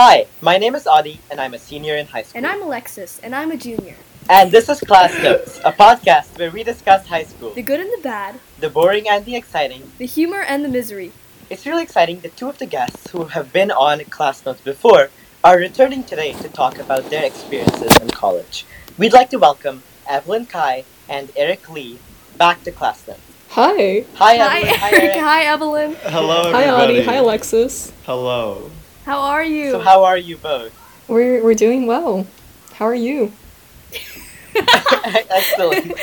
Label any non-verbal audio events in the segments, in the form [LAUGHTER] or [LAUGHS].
Hi, my name is Adi, and I'm a senior in high school. And I'm Alexis, and I'm a junior. And this is Class Notes, a podcast where we discuss high school, The good and the bad, the boring and the exciting. the humor and the misery. It's really exciting that two of the guests who have been on Class Notes before are returning today to talk about their experiences in college. We'd like to welcome Evelyn Cai and Eric Li back to Class Notes. Hi. Hi, Hi, Evelyn. Hi, Eric. Eric. Hi, Evelyn. Hello, Hi, everybody. Adi. Hi, Alexis. Hello. How are you? So, how are you both? We're we're doing well. How are you? [LAUGHS] Excellent.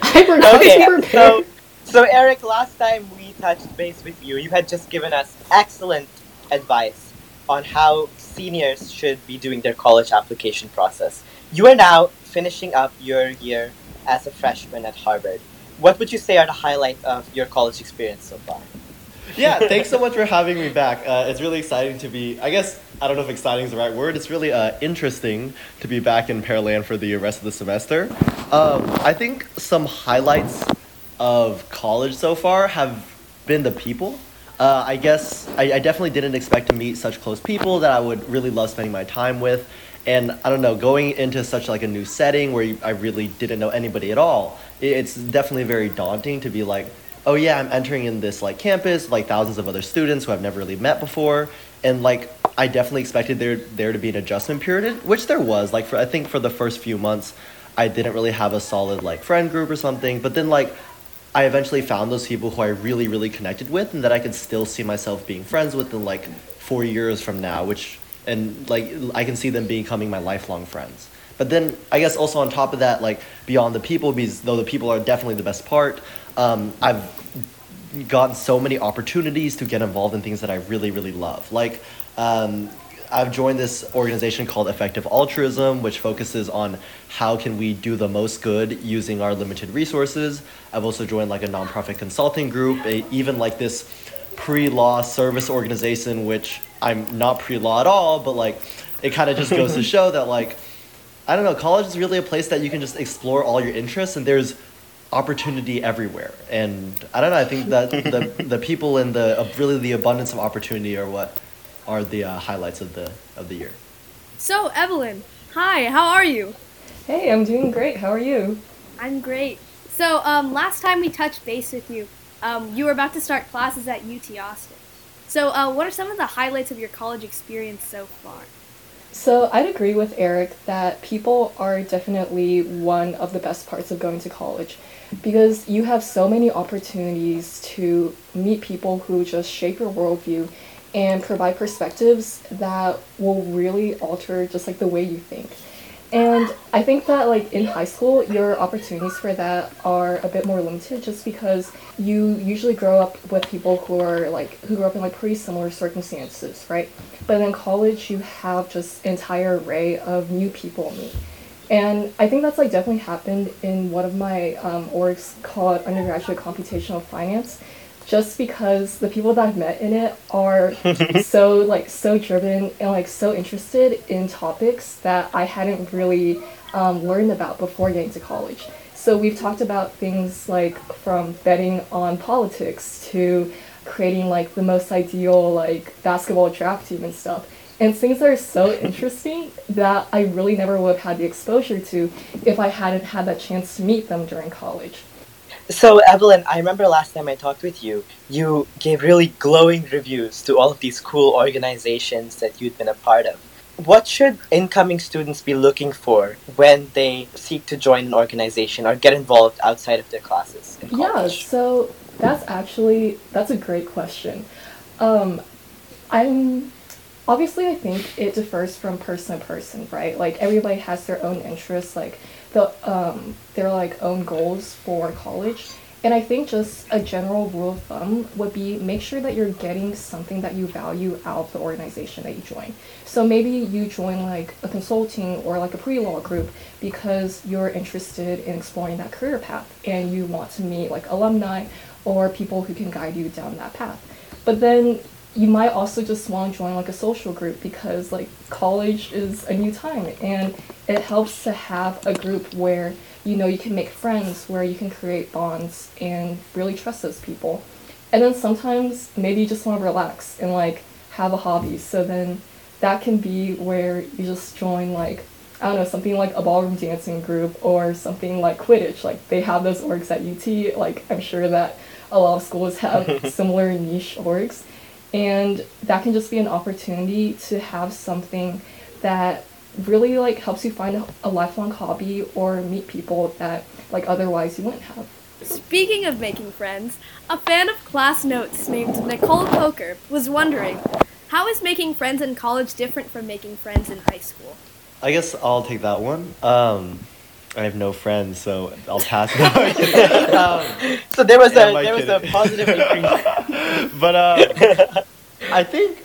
I forgot Okay, to prepare. so, so Eric, last time we touched base with you, you had just given us excellent advice on how seniors should be doing their college application process. You are now finishing up your year as a freshman at Harvard. What would you say are the highlights of your college experience so far? Yeah, thanks so much for having me back. Uh, it's really exciting to be, I guess, I don't know if exciting is the right word. It's really uh, interesting to be back in Pearland for the rest of the semester. Um, I think some highlights of college so far have been the people. Uh, I guess I, I definitely didn't expect to meet such close people that I would really love spending my time with. And I don't know, going into such like a new setting where you, I really didn't know anybody at all, it, it's definitely very daunting to be like, oh yeah, I'm entering in this like campus, like thousands of other students who I've never really met before, and like I definitely expected there there to be an adjustment period, which there was. Like for I think for the first few months, I didn't really have a solid like friend group or something, but then like I eventually found those people who I really really connected with, and that I could still see myself being friends with in like four years from now, which and like I can see them becoming my lifelong friends. But then I guess also on top of that, like beyond the people, because though the people are definitely the best part, um, I've gotten so many opportunities to get involved in things that I really really love. Like um, I've joined this organization called Effective Altruism, which focuses on how can we do the most good using our limited resources. I've also joined like a nonprofit consulting group, a, even like this pre-law service organization, which I'm not pre-law at all, but like it kind of just goes to [LAUGHS] show that like I don't know, college is really a place that you can just explore all your interests and there's opportunity everywhere. And I don't know, I think that the the people and the really the abundance of opportunity are what are the uh, highlights of the of the year. So, Evelyn. Hi, how are you? Hey, I'm doing great. How are you? I'm great. So, um, last time we touched base with you, um, you were about to start classes at UT Austin. So, uh, what are some of the highlights of your college experience so far? So I'd agree with Eric that people are definitely one of the best parts of going to college because you have so many opportunities to meet people who just shape your worldview and provide perspectives that will really alter just like the way you think. And I think that like in high school, your opportunities for that are a bit more limited just because you usually grow up with people who are like who grew up in like pretty similar circumstances, right? But in college, you have just entire array of new people meet. And I think that's like definitely happened in one of my um, orgs called undergraduate computational finance, just because the people that I've met in it are [LAUGHS] so like so driven and like so interested in topics that I hadn't really um, learned about before getting to college. So we've talked about things like from betting on politics to creating like the most ideal like basketball draft team and stuff. And things that are so [LAUGHS] interesting that I really never would have had the exposure to if I hadn't had that chance to meet them during college. So, Evelyn, I remember last time I talked with you, you gave really glowing reviews to all of these cool organizations that you'd been a part of. What should incoming students be looking for when they seek to join an organization or get involved outside of their classes in Yeah, so that's actually that's a great question. Um, I'm obviously I think it differs from person to person, right? Like everybody has their own interests, like the um, their like own goals for college. And I think just a general rule of thumb would be make sure that you're getting something that you value out of the organization that you join. So maybe you join like a consulting or like a pre-law group because you're interested in exploring that career path and you want to meet like alumni or people who can guide you down that path. But then you might also just want to join like a social group because like college is a new time and it helps to have a group where you know you can make friends where you can create bonds and really trust those people and then sometimes maybe you just want to relax and like have a hobby so then that can be where you just join like I don't know something like a ballroom dancing group or something like Quidditch. Like they have those orgs at UT. Like I'm sure that a lot of schools have [LAUGHS] similar niche orgs, and that can just be an opportunity to have something that really like helps you find a, a lifelong hobby or meet people that like otherwise you wouldn't have. Speaking of making friends, a fan of class notes named Nicole Coker was wondering, how is making friends in college different from making friends in high school? I guess I'll take that one. Um, I have no friends, so I'll pass. it. [LAUGHS] um, So there was [LAUGHS] a there was a positive increase. [LAUGHS] but uh, I think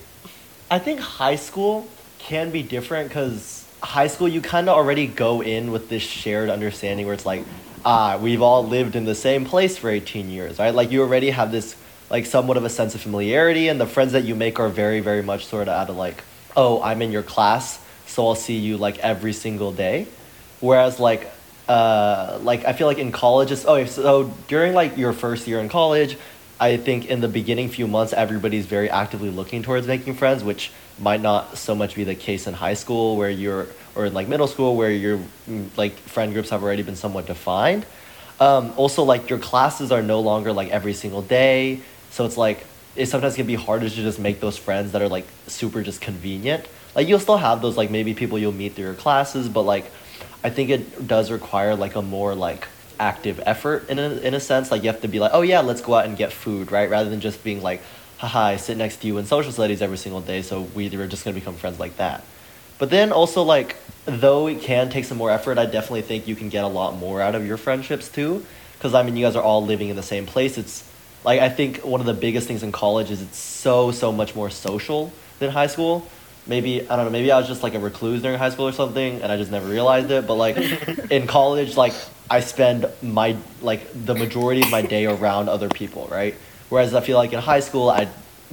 I think high school can be different because high school you kind of already go in with this shared understanding where it's like ah we've all lived in the same place for 18 years right like you already have this like somewhat of a sense of familiarity and the friends that you make are very very much sort of out of like oh i'm in your class so i'll see you like every single day whereas like uh like i feel like in college it's oh so during like your first year in college i think in the beginning few months everybody's very actively looking towards making friends which might not so much be the case in high school where you're or in like middle school where your mm, like friend groups have already been somewhat defined. Um, also like your classes are no longer like every single day so it's like it sometimes can be harder to just make those friends that are like super just convenient. Like you'll still have those like maybe people you'll meet through your classes but like i think it does require like a more like active effort in a, in a sense like you have to be like oh yeah let's go out and get food right rather than just being like haha i sit next to you in social studies every single day so we are just to become friends like that but then also like though it can take some more effort, I definitely think you can get a lot more out of your friendships too. Because I mean, you guys are all living in the same place. It's like I think one of the biggest things in college is it's so so much more social than high school. Maybe I don't know. Maybe I was just like a recluse during high school or something, and I just never realized it. But like [LAUGHS] in college, like I spend my like the majority of my day around other people, right? Whereas I feel like in high school, I'd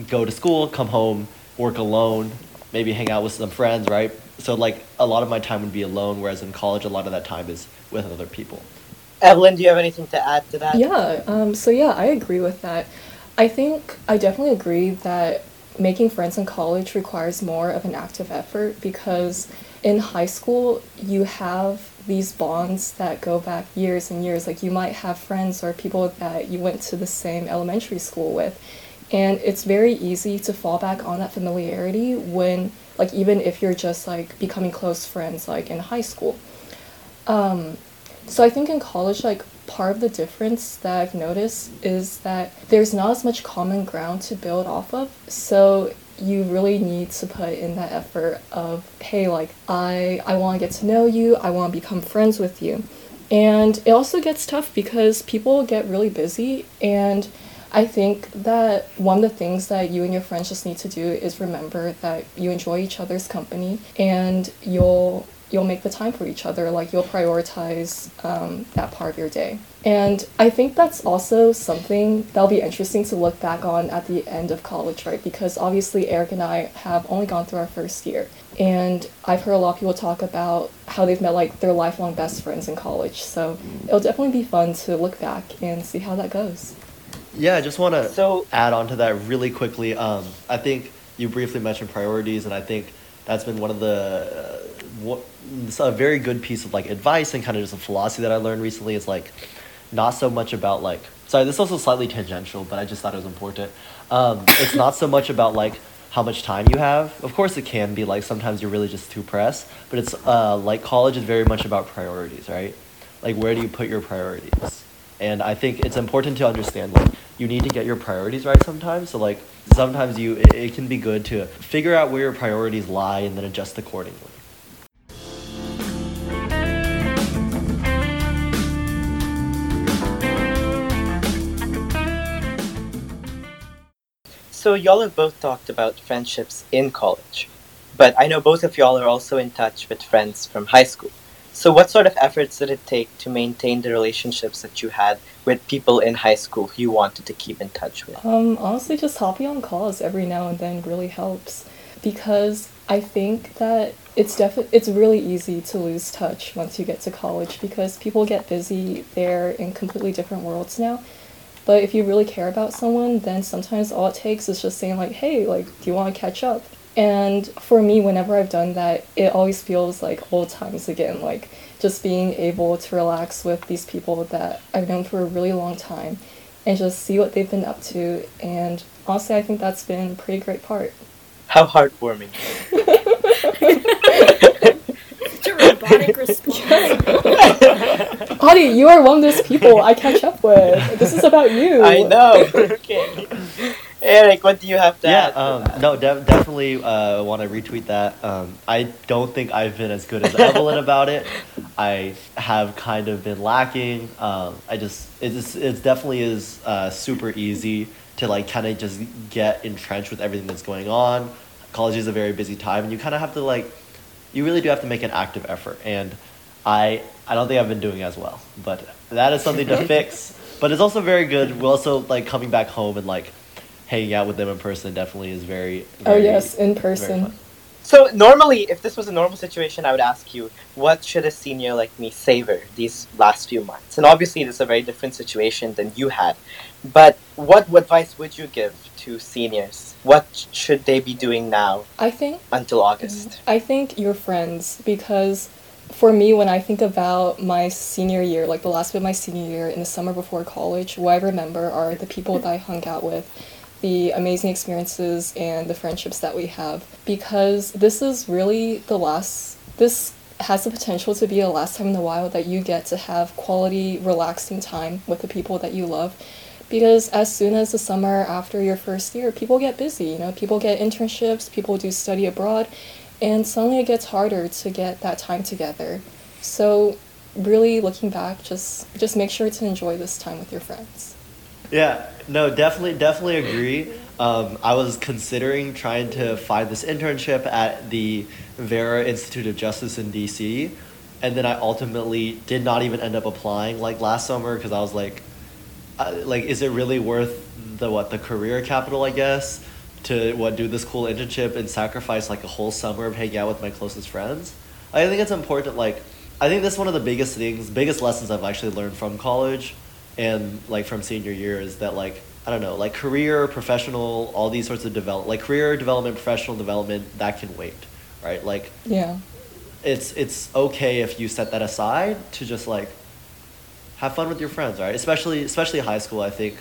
go to school, come home, work alone, maybe hang out with some friends, right? So like a lot of my time would be alone, whereas in college, a lot of that time is with other people. Evelyn, do you have anything to add to that? Yeah, um, so yeah, I agree with that. I think I definitely agree that making friends in college requires more of an active effort because in high school, you have these bonds that go back years and years. Like, you might have friends or people that you went to the same elementary school with. And it's very easy to fall back on that familiarity when, like, even if you're just like becoming close friends, like in high school. Um, so I think in college, like part of the difference that I've noticed is that there's not as much common ground to build off of. So you really need to put in that effort of, hey, like I I want to get to know you, I want to become friends with you. And it also gets tough because people get really busy and I think that one of the things that you and your friends just need to do is remember that you enjoy each other's company and you'll you'll make the time for each other like you'll prioritize um, that part of your day. And i think that's also something that'll be interesting to look back on at the end of college right? Because obviously eric and i have only gone through our first year. And i've heard a lot of people talk about how they've met like their lifelong best friends in college. So it'll definitely be fun to look back and see how that goes. Yeah, I just want to So- add on to that really quickly. Um, I think you briefly mentioned priorities, and I think that's been one of the uh, what, it's a very good piece of like advice and kind of just a philosophy that I learned recently. Is like not so much about like sorry, this is also slightly tangential, but I just thought it was important. Um, it's not so much about like how much time you have. Of course, it can be like sometimes you're really just too pressed, but it's uh, like college is very much about priorities, right? Like where do you put your priorities? and i think it's important to understand like you need to get your priorities right sometimes so like sometimes you it, it can be good to figure out where your priorities lie and then adjust accordingly So y'all have both talked about friendships in college, but I know both of y'all are also in touch with friends from high school. So what sort of efforts did it take to maintain the relationships that you had with people in high school who you wanted to keep in touch with? Um, honestly, just hopping on calls every now and then really helps because I think that it's defi- it's really easy to lose touch once you get to college because people get busy. They're in completely different worlds now. But if you really care about someone, then sometimes all it takes is just saying like, "Hey, like, do you want to catch up?" And for me, whenever I've done that, it always feels like old times again. Like just being able to relax with these people that I've known for a really long time and just see what they've been up to. And honestly, I think that's been a pretty great part. How heartwarming. [LAUGHS] Such response. [LAUGHS] Adi, you are one of those people I catch up with. This is about you. I know. [LAUGHS] okay. Eric, what do you have to Yeah, add? um, no, de- definitely uh, want to retweet that. Um, I don't think I've been as good as Evelyn about it. I have kind of been lacking. Um, I just it's it definitely is uh, super easy to like kind of just get entrenched with everything that's going on. College is a very busy time, and you kind of have to like, you really do have to make an active effort. And I I don't think I've been doing as well, but that is something to [LAUGHS] fix. But it's also very good. We're also like coming back home and like hanging out with them in person definitely is very. oh, yes, in very person. So normally, if this was a normal situation, I would ask you, what should a senior like me savor these last few months? And obviously, this is a very different situation than you had. But what advice would you give to seniors? What should they be doing now I think until August? Mhm. I think your friends because for me when I think about my senior year, like the last bit of my senior year in the summer before college, what I remember are the people that I hung out with, the amazing experiences and the friendships that we have. Because this is really the last this has the potential to be the last time in a while that you get to have quality relaxing time with the people that you love. Because as soon as the summer after your first year people get busy you know people get internships people do study abroad and suddenly it gets harder to get that time together. So really looking back just just make sure to enjoy this time with your friends Yeah, no, definitely, definitely agree. Um, I was considering trying to find this internship at the Vera Institute of Justice in DC, and then I ultimately did not even end up applying like last summer because I was like, uh, like, is it really worth the what the career capital? I guess to what do this cool internship and sacrifice like a whole summer of hanging out with my closest friends. I think it's important. Like, I think that's one of the biggest things, biggest lessons I've actually learned from college and like from senior year is that like I don't know, like career, professional, all these sorts of develop like career development, professional development, that can wait, right? Like yeah it's it's okay if you set that aside to just like have fun with your friends, right? Especially especially high school, I think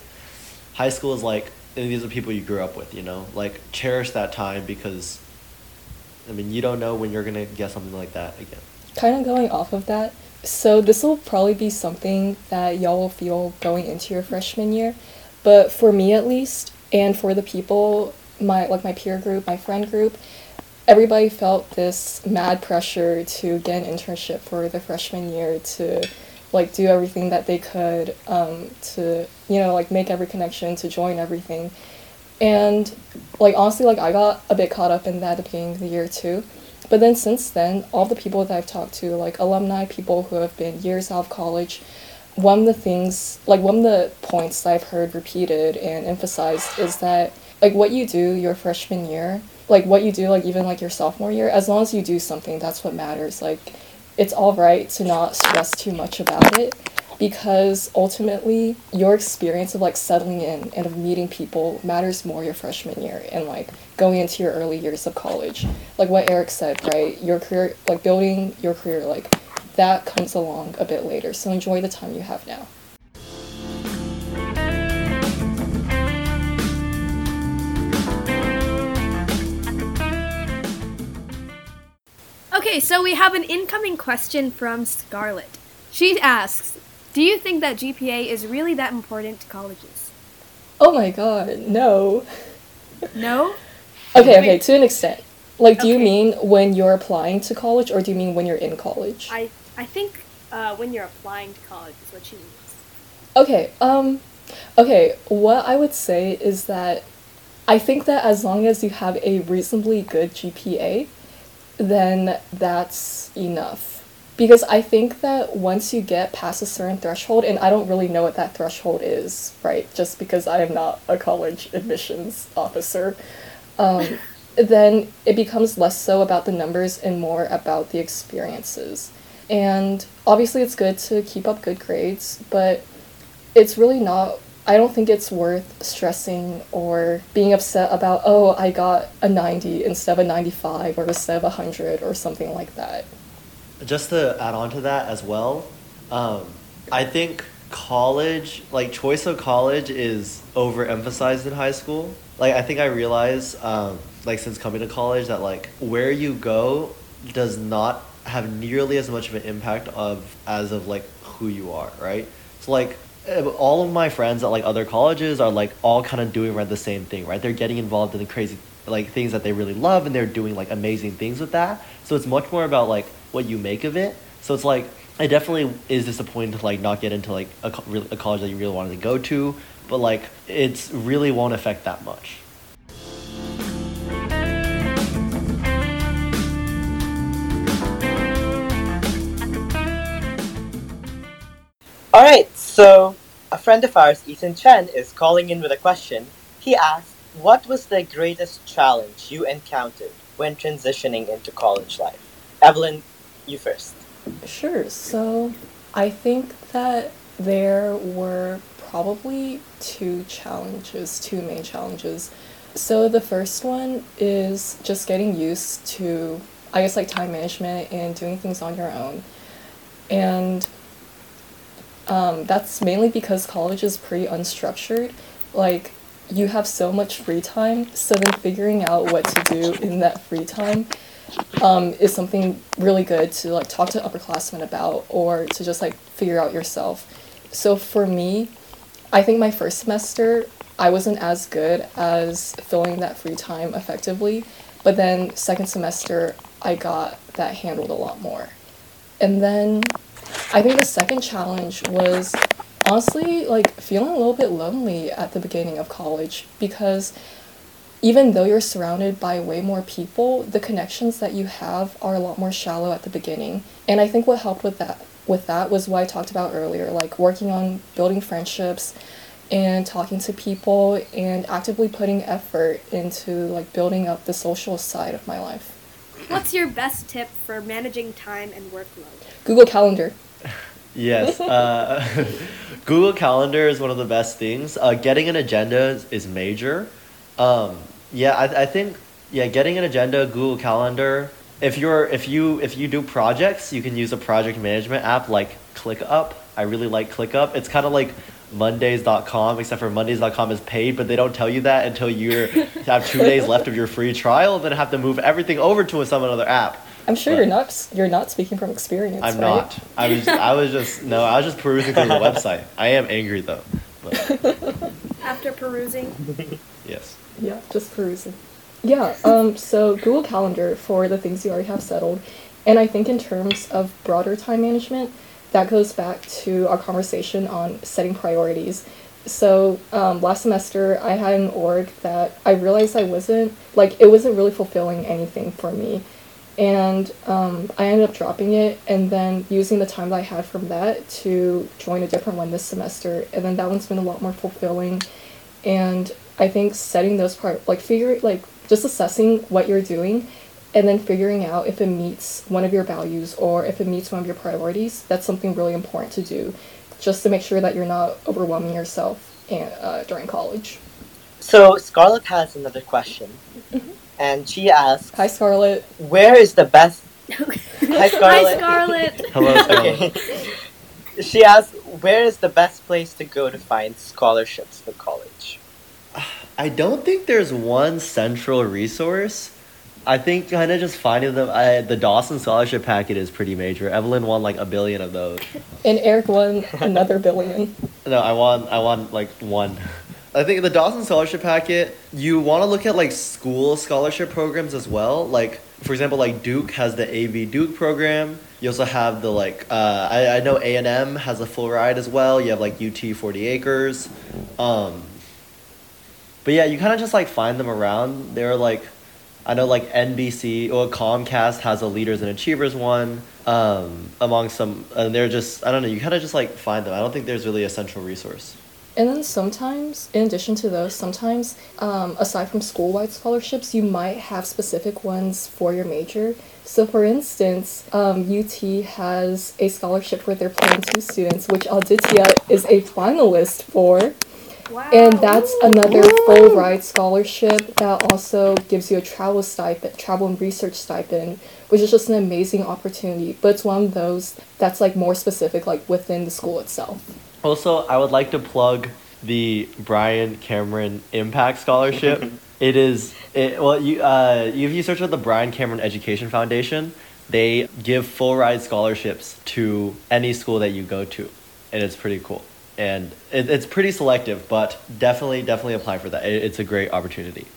high school is like and these are people you grew up with, you know? Like cherish that time because I mean, you don't know when you're going to get something like that again. kind of going off of that so this will probably be something that y'all will feel going into your freshman year. But for me at least and for the people my like my peer group my friend group everybody felt this mad pressure to get an internship for the freshman year to like do everything that they could um, to you know like make every connection to join everything. And like honestly like i got a bit caught up in that at the beginning of the year too but then since then all the people that i've talked to like alumni people who have been years out of college one of the things like one of the points that i've heard repeated and emphasized is that like what you do your freshman year like what you do like even like your sophomore year as long as you do something that's what matters. Like it's all right to not stress too much about it because ultimately your experience of like settling in and of meeting people matters more your freshman year and like going into your early years of college like what eric said right your career like building your career like that comes along a bit later so enjoy the time you have now Okay, so we have an incoming question from Scarlett. She asks, "Do you think that GPA is really that important to colleges?" oh my god no No. Okay okay to an extent like do you Okay. mean when you're applying to college or do you mean when you're in college I I think uh, when you're applying to college is what she means. Okay, um okay, what I would say is that I think that as long as you have a reasonably good GPA, then that's enough. Because I think that once you get past a certain threshold, and I don't really know what that threshold is, right? Just because I am not a college admissions officer, um, then it becomes less so about the numbers and more about the experiences. And obviously, it's good to keep up good grades, but it's really not I don't think it's worth stressing or being upset about, oh, I got a 90 instead of a 95 or instead of a 100 or something like that. Just to add on to that as well, um, I think college, like choice of college, is overemphasized in high school. Like I think I realize, um, like since coming to college, that like where you go does not have nearly as much of an impact of as of like who you are, right? So like eh, all of my friends at like other colleges are like all kind of doing right the same thing, right? They're getting involved in the crazy like things that they really love and they're doing like amazing things with that. So it's much more about like what you make of it. So it's like it definitely is disappointing to like not get into like a, a college that you really wanted to go to, but like it's really won't affect that much. All right, so a friend of ours, Ethan Chen, is calling in with a question. He asked, "What was the greatest challenge you encountered when transitioning into college life?" Evelyn, you first. Sure. So I think that there were probably two challenges, two main challenges. So the first one is just getting used to, I guess, like time management and doing things on your own. And um, that's mainly because college is pretty unstructured. Like, you have so much free time, so then figuring out what to do in that free time um, is something really good to like talk to upperclassmen about or to just like figure out yourself. So for me, I think my first semester I wasn't as good as filling that free time effectively, but then second semester I got that handled a lot more. And then I think the second challenge was honestly like feeling a little bit lonely at the beginning of college because even though you're surrounded by way more people, the connections that you have are a lot more shallow at the beginning. And I think what helped with that with that was what I talked about earlier, like working on building friendships and talking to people and actively putting effort into like building up the social side of my life. What's your best tip for managing time and workload? Google Calendar. [LAUGHS] Yes, uh, [LAUGHS] Google Calendar is one of the best things. Uh, getting an agenda is, is major. Um, yeah, I, I think yeah, getting an agenda, Google Calendar. If you're if you if you do projects, you can use a project management app like ClickUp. I really like ClickUp. It's kind of like Mondays.com, except for Mondays.com is paid, but they don't tell you that until you [LAUGHS] have two days left of your free trial, then have to move everything over to some other app. I'm sure But- you're not you're not speaking from experience. I'm right? not. I was I was just no. I was just perusing through the website. I am angry though. But [LAUGHS] After perusing, yes. Yeah, just perusing. Yeah, um, so Google Calendar for the things you already have settled. And I think in terms of broader time management, that goes back to our conversation on setting priorities. So um, last semester, I had an org that I realized I wasn't, like, it wasn't really fulfilling anything for me. And um, I ended up dropping it and then using the time that I had from that to join a different one this semester. And then that one's been a lot more fulfilling and i think setting those part like figure like just assessing what you're doing and then figuring out if it meets one of your values or if it meets one of your priorities that's something really important to do just to make sure that you're not overwhelming yourself and, uh, during college So Scarlett has another question, and she asks, hi scarlett "Where is the best?" [LAUGHS] Hi, Scarlett. Scarlett. [LAUGHS] Hello, Scarlett. Okay. she asks, "Where is the best place to go to find scholarships for college?" I don't think there's one central resource. I think kind of just finding them. I, the Dawson Scholarship Packet is pretty major. Evelyn won like a billion of those. and eric won another billion [LAUGHS] No, I won. I won like one. I think the Dawson Scholarship Packet. You want to look at like school scholarship programs as well. Like for example, like Duke has the A.B. Duke program. You also have the like uh, I I know A and M has a full ride as well. You have like UT Forty Acres. Um, but yeah, you kind of just like find them around. They're like, I know like NBC or Comcast has a Leaders and Achievers one. Um, among some, and they're just I don't know. You kind of just like find them. I don't think there's really a central resource. And then sometimes, in addition to those, sometimes um, aside from school wide scholarships, you might have specific ones for your major. So, for instance, um, UT has a scholarship for their Plan 2 students, which Aditya is a finalist for. Wow. And that's Ooh. another full ride scholarship that also gives you a travel stipend, travel and research stipend, which is just an amazing opportunity. But it's one of those that's like more specific, like within the school itself. Also, I would like to plug the Bryan Cameron Impact Scholarship. [LAUGHS] it is it, well, you uh, if you search for the Bryan Cameron Education Foundation, they give full ride scholarships to any school that you go to, and it's pretty cool. And it, it's pretty selective, but definitely definitely apply for that. It, it's a great opportunity.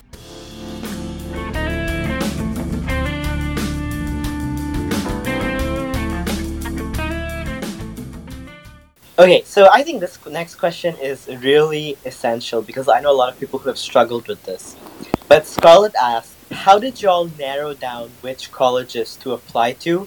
Okay, so I think this next question is really essential because I know a lot of people who have struggled with this. But Scarlett asked, how did you all narrow down which colleges to apply to?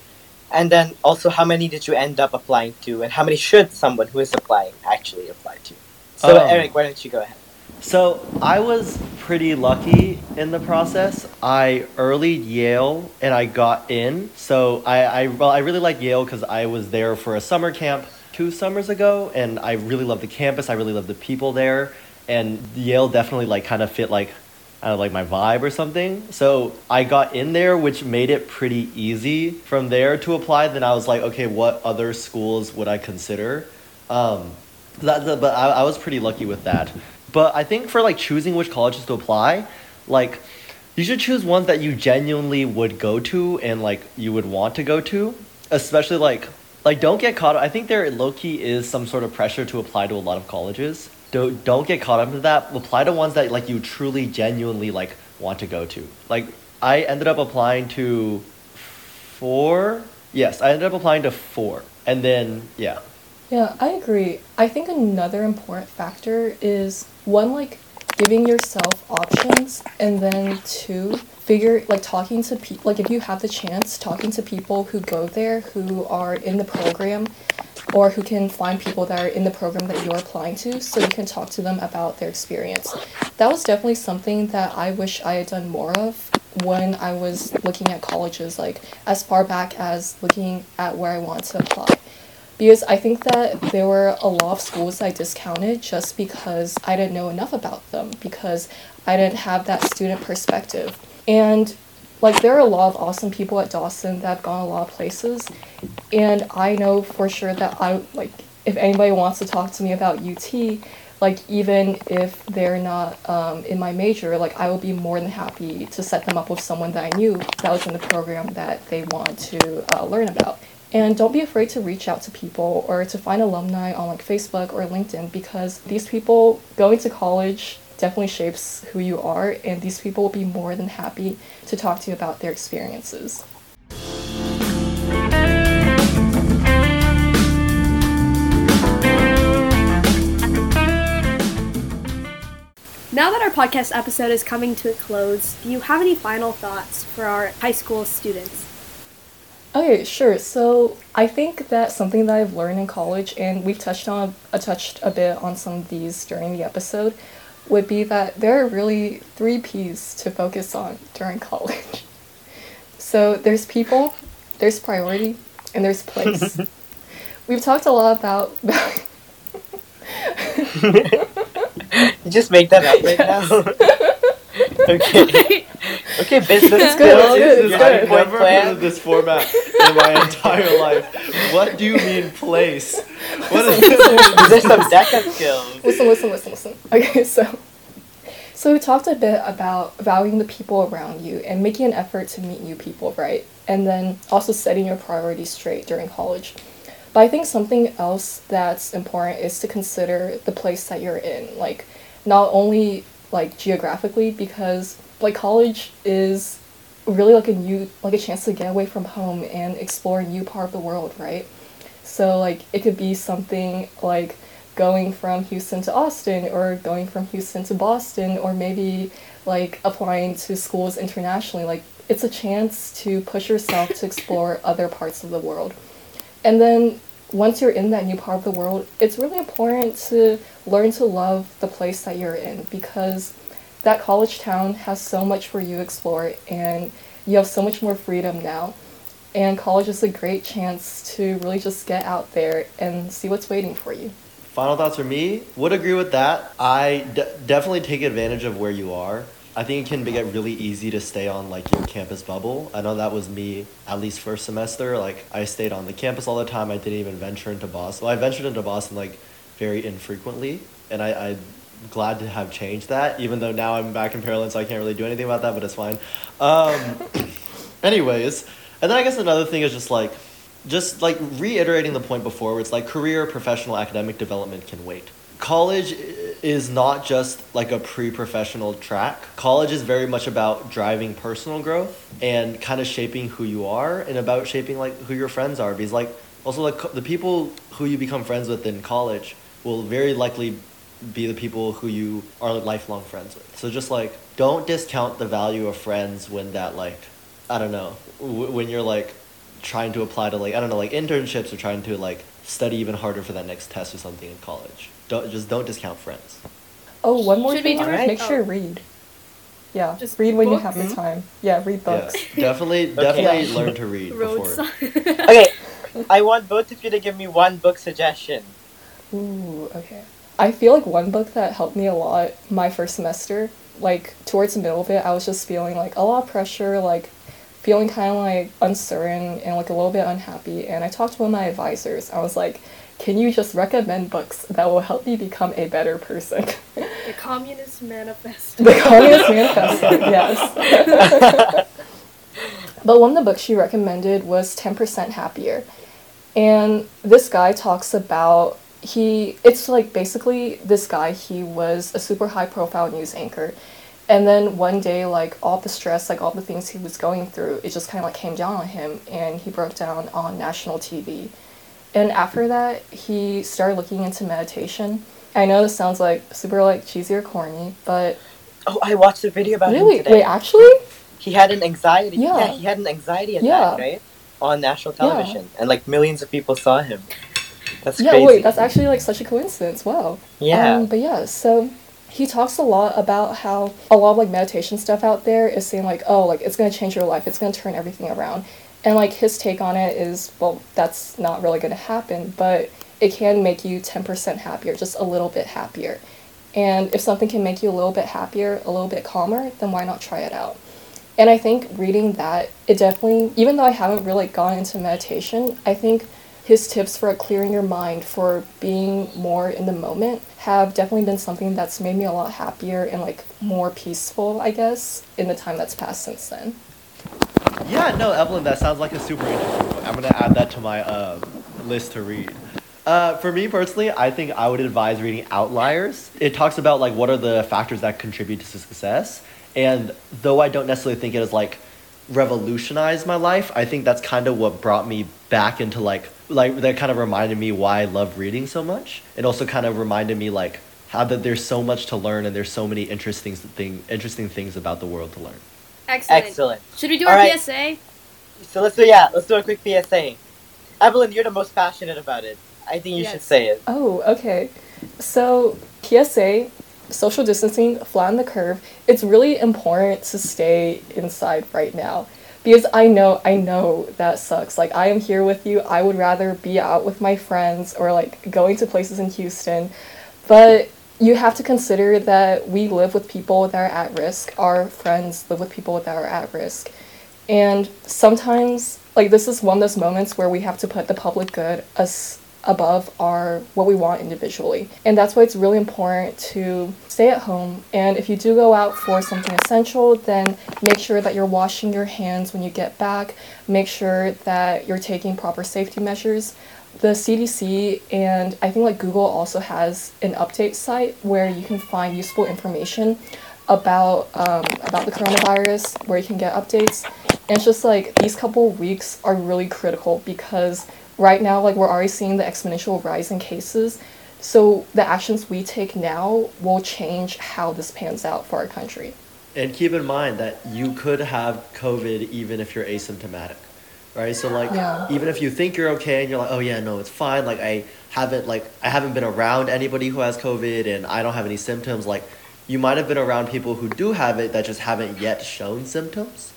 And then also, how many did you end up applying to? And how many should someone who is applying actually apply to? So, Um, Eric, why don't you go ahead? So I was pretty lucky in the process. I earlied Yale and I got in. So I, I well I really like Yale because I was there for a summer camp two summers ago and I really love the campus. I really love the people there. And Yale definitely like kind of fit like I don't know, like my vibe or something. So I got in there, which made it pretty easy from there to apply. Then I was like, okay, what other schools would I consider? Um, that, that- but I, I was pretty lucky with that. But I think for like choosing which colleges to apply, like you should choose ones that you genuinely would go to and like you would want to go to. Especially like like don't get caught. I think there low key is some sort of pressure to apply to a lot of colleges. Don't don't get caught up into that. Apply to ones that like you truly genuinely like want to go to. Like I ended up applying to four. Yes, I ended up applying to four, and then yeah. Yeah, I agree. I think another important factor is one, like giving yourself options, and then two, figure like talking to people. Like if you have the chance, talking to people who go there, who are in the program, or who can find people that are in the program that you're applying to, so you can talk to them about their experience. That was definitely something that I wish I had done more of when I was looking at colleges, like as far back as looking at where I want to apply because I think that there were a lot of schools I discounted just because I didn't know enough about them because I didn't have that student perspective. And like there are a lot of awesome people at Dawson that have gone a lot of places and I know for sure that I like if anybody wants to talk to me about UT like even if they're not um, in my major like I will be more than happy to set them up with someone that I knew that was in the program that they want to uh, learn about. And don't be afraid to reach out to people or to find alumni on like Facebook or LinkedIn because these people going to college definitely shapes who you are and these people will be more than happy to talk to you about their experiences. Now that our podcast episode is coming to a close, do you have any final thoughts for our high school students? Okay, sure. So I think that something that I've learned in college, and we've touched on uh, touched a bit on some of these during the episode, would be that there are really three P's to focus on during [LAUGHS] college. So there's people, there's priority, and there's place. [LAUGHS] we've talked a lot about. [LAUGHS] You just make that up right now. Okay. Okay, business It's skills. good, it's good, I've good. three-point never plan. heard of this format in my entire life. What do you mean place? What is These are some DECA skills. listen, listen, listen, listen. Okay, so so we talked a bit about valuing the people around you and making an effort to meet new people, right? And then also setting your priorities straight during college. But I think something else that's important is to consider the place that you're in, like not only like geographically because like college is really like a new like a chance to get away from home and explore a new part of the world, right? So like it could be something like going from Houston to Austin or going from Houston to Boston or maybe like applying to schools internationally. Like it's a chance to push yourself to [LAUGHS] explore other parts of the world. And then once you're in that new part of the world, it's really important to learn to love the place that you're in because that college town has so much for you to explore and you have so much more freedom now. And college is a great chance to really just get out there and see what's waiting for you. final thoughts for me would agree with that. I d- definitely take advantage of where you are. I think it can be, get really easy to stay on like your campus bubble. I know that was me at least first semester. Like I stayed on the campus all the time. I didn't even venture into Boston. Well, I ventured into Boston like very infrequently, and I, I'm glad to have changed that. Even though now I'm back in Pearland, so I can't really do anything about that, but it's fine. Um, [COUGHS] anyways, and then I guess another thing is just like, just like reiterating the point before, where it's like career, professional, academic development can wait. College is not just like a pre-professional track. College is very much about driving personal growth and kind of shaping who you are and about shaping like who your friends are because like also like the people who you become friends with in college will very likely be the people who you are lifelong friends with. So just like don't discount the value of friends when that like I don't know w- when you're like trying to apply to like I don't know like internships or trying to like study even harder for that next test or something in college. Don't just don't discount friends. Oh, one more Should we thing. do it? Make Oh. sure to read. Yeah, Just read when you have the time. Yeah, read Yeah, books. [LAUGHS] definitely [LAUGHS] definitely Yeah. learn to read Road before. sign. [LAUGHS] Okay, I want both of you to give me one book suggestion. Ooh, okay. I feel like one book that helped me a lot my first semester, like towards the middle of it, I was just feeling like a lot of pressure, like feeling kind of like uncertain and like a little bit unhappy. And I talked to one of my advisors. I was like, can you just recommend books that will help me become a better person? the Communist Manifesto. the Communist Manifesto, yes. [LAUGHS] but one of the books she recommended was 10% Happier. And this guy talks about he it's like basically this guy he was a super high profile news anchor and then one day like all the stress like all the things he was going through it just kind of like came down on him and he broke down on national tv and after that he started looking into meditation i know this sounds like super like cheesy or corny but Oh, I watched a video about really him today. wait actually He had an anxiety. Yeah. Yeah, he had an anxiety attack, Yeah. right? On national Yeah. television, and like millions of people saw him. That's yeah crazy. wait that's actually like such a coincidence wow yeah. Um, but yeah, so he talks a lot about how a lot of like meditation stuff out there is saying like, oh, like it's gonna change your life, it's gonna turn everything around. And like his take on it is, well, that's not really gonna happen, but it can make you 10% happier, just a little bit happier. And if something can make you a little bit happier, a little bit calmer, then why not try it out? And I think reading that, it definitely, even though I haven't really gone into meditation, I think his tips for clearing your mind, for being more in the moment, have definitely been something that's made me a lot happier and like more peaceful, I guess, in the time that's passed since then. Yeah, no, Evelyn, that sounds like a super interesting book. I'm gonna add that to my uh, list to read. Uh, for me personally, I think I would advise reading Outliers. It talks about like what are the factors that contribute to success, and though I don't necessarily think it has like revolutionized my life, I think that's kind of what brought me back into like like that kind of reminded me why I love reading so much. It also kind of reminded me like how that there's so much to learn and there's so many interesting thing interesting things about the world to learn. Excellent. Excellent. Should we do All our right. PSA? So let's do yeah, let's do a quick PSA. Evelyn, you're the most passionate about it. I think you should say it. Oh, okay. So, PSA, social distancing, flatten the curve. It's really important to stay inside right now. Because I know, I know that sucks. Like, I am here with you. I would rather be out with my friends or like going to places in Houston. But you have to consider that we live with people that are at risk. Our friends live with people that are at risk. And sometimes, like, this is one of those moments where we have to put the public good as above our what we want individually. And that's why it's really important to stay at home. And if you do go out for something essential, then make sure that you're washing your hands when you get back. Make sure that you're taking proper safety measures. The CDC and I think like Google also has an update site where you can find useful information about um, about the coronavirus, where you can get updates. And it's just like these couple weeks are really critical because right now, like we're already seeing the exponential rise in cases. So the actions we take now will change how this pans out for our country. And keep in mind that you could have COVID even if you're asymptomatic, right? So like, Yeah. even if you think you're okay and you're like, oh yeah, no, it's fine. Like I haven't like I haven't been around anybody who has COVID and I don't have any symptoms. Like, you might have been around people who do have it that just haven't yet shown symptoms,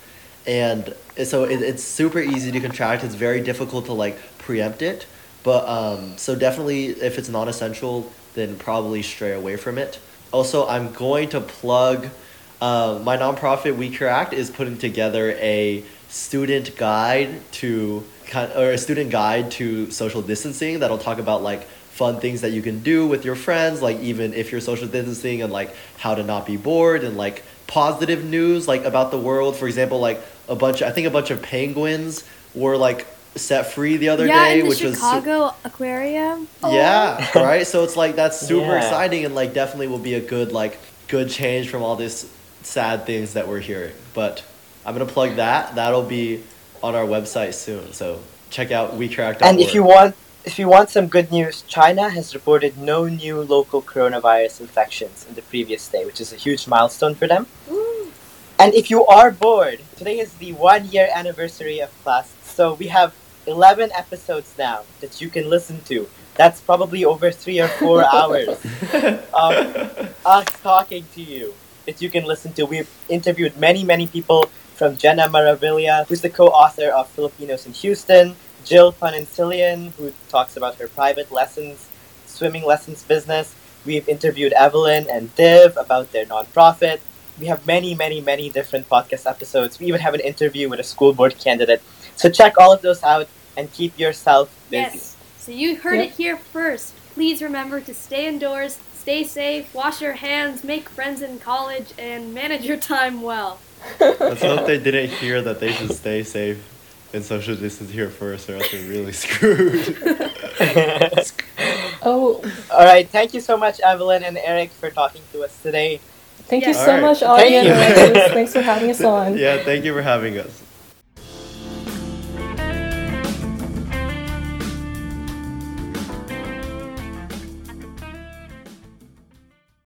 and so it, it's super easy to contract. It's very difficult to like preempt it, But um, so definitely, if it's not essential, then probably stray away from it. Also, I'm going to plug uh, my nonprofit We Cure Act is putting together a student guide to kind or a student guide to social distancing that'll talk about like fun things that you can do with your friends, like even if you're social distancing and like how to not be bored and like positive news like about the world. For example, like a bunch I think a bunch of penguins were like set free the other yeah, day, in the which was su- Chicago Aquarium. yeah, oh. [LAUGHS] right. So it's like that's super Yeah. exciting and like definitely will be a good like good change from all this sad things that we're hearing. But I'm gonna plug that. That'll be on our website soon. So check out WeCrack.org. And if you want, if you want some good news, China has reported no new local coronavirus infections in the previous day, which is a huge milestone for them. Woo. And if you are bored, today is the one year anniversary of class, so we have 11 episodes now that you can listen to. That's probably over three or four [LAUGHS] hours of [LAUGHS] us talking to you that you can listen to. We've interviewed many, many people from Jenna Maravilla, who's the co-author of Filipinos in Houston, Jill Panancilian, who talks about her private lessons, swimming lessons business. We've interviewed Evelyn and Div about their nonprofit. We have many, many, many different podcast episodes. We even have an interview with a school board candidate. So check all of those out and keep yourself busy. Yes. So you heard Yep. it here first. Please remember to stay indoors, stay safe, wash your hands, make friends in college, and manage your time well. Let's hope they didn't hear that they should stay safe and social distance here first, or else they're really screwed. [LAUGHS] Oh, all right. Thank you so much, Evelyn and Eric, for talking to us today. thank you Yeah. so Alright. much, Thank audience. you. Thanks for having us [LAUGHS] on. yeah, thank you for having us.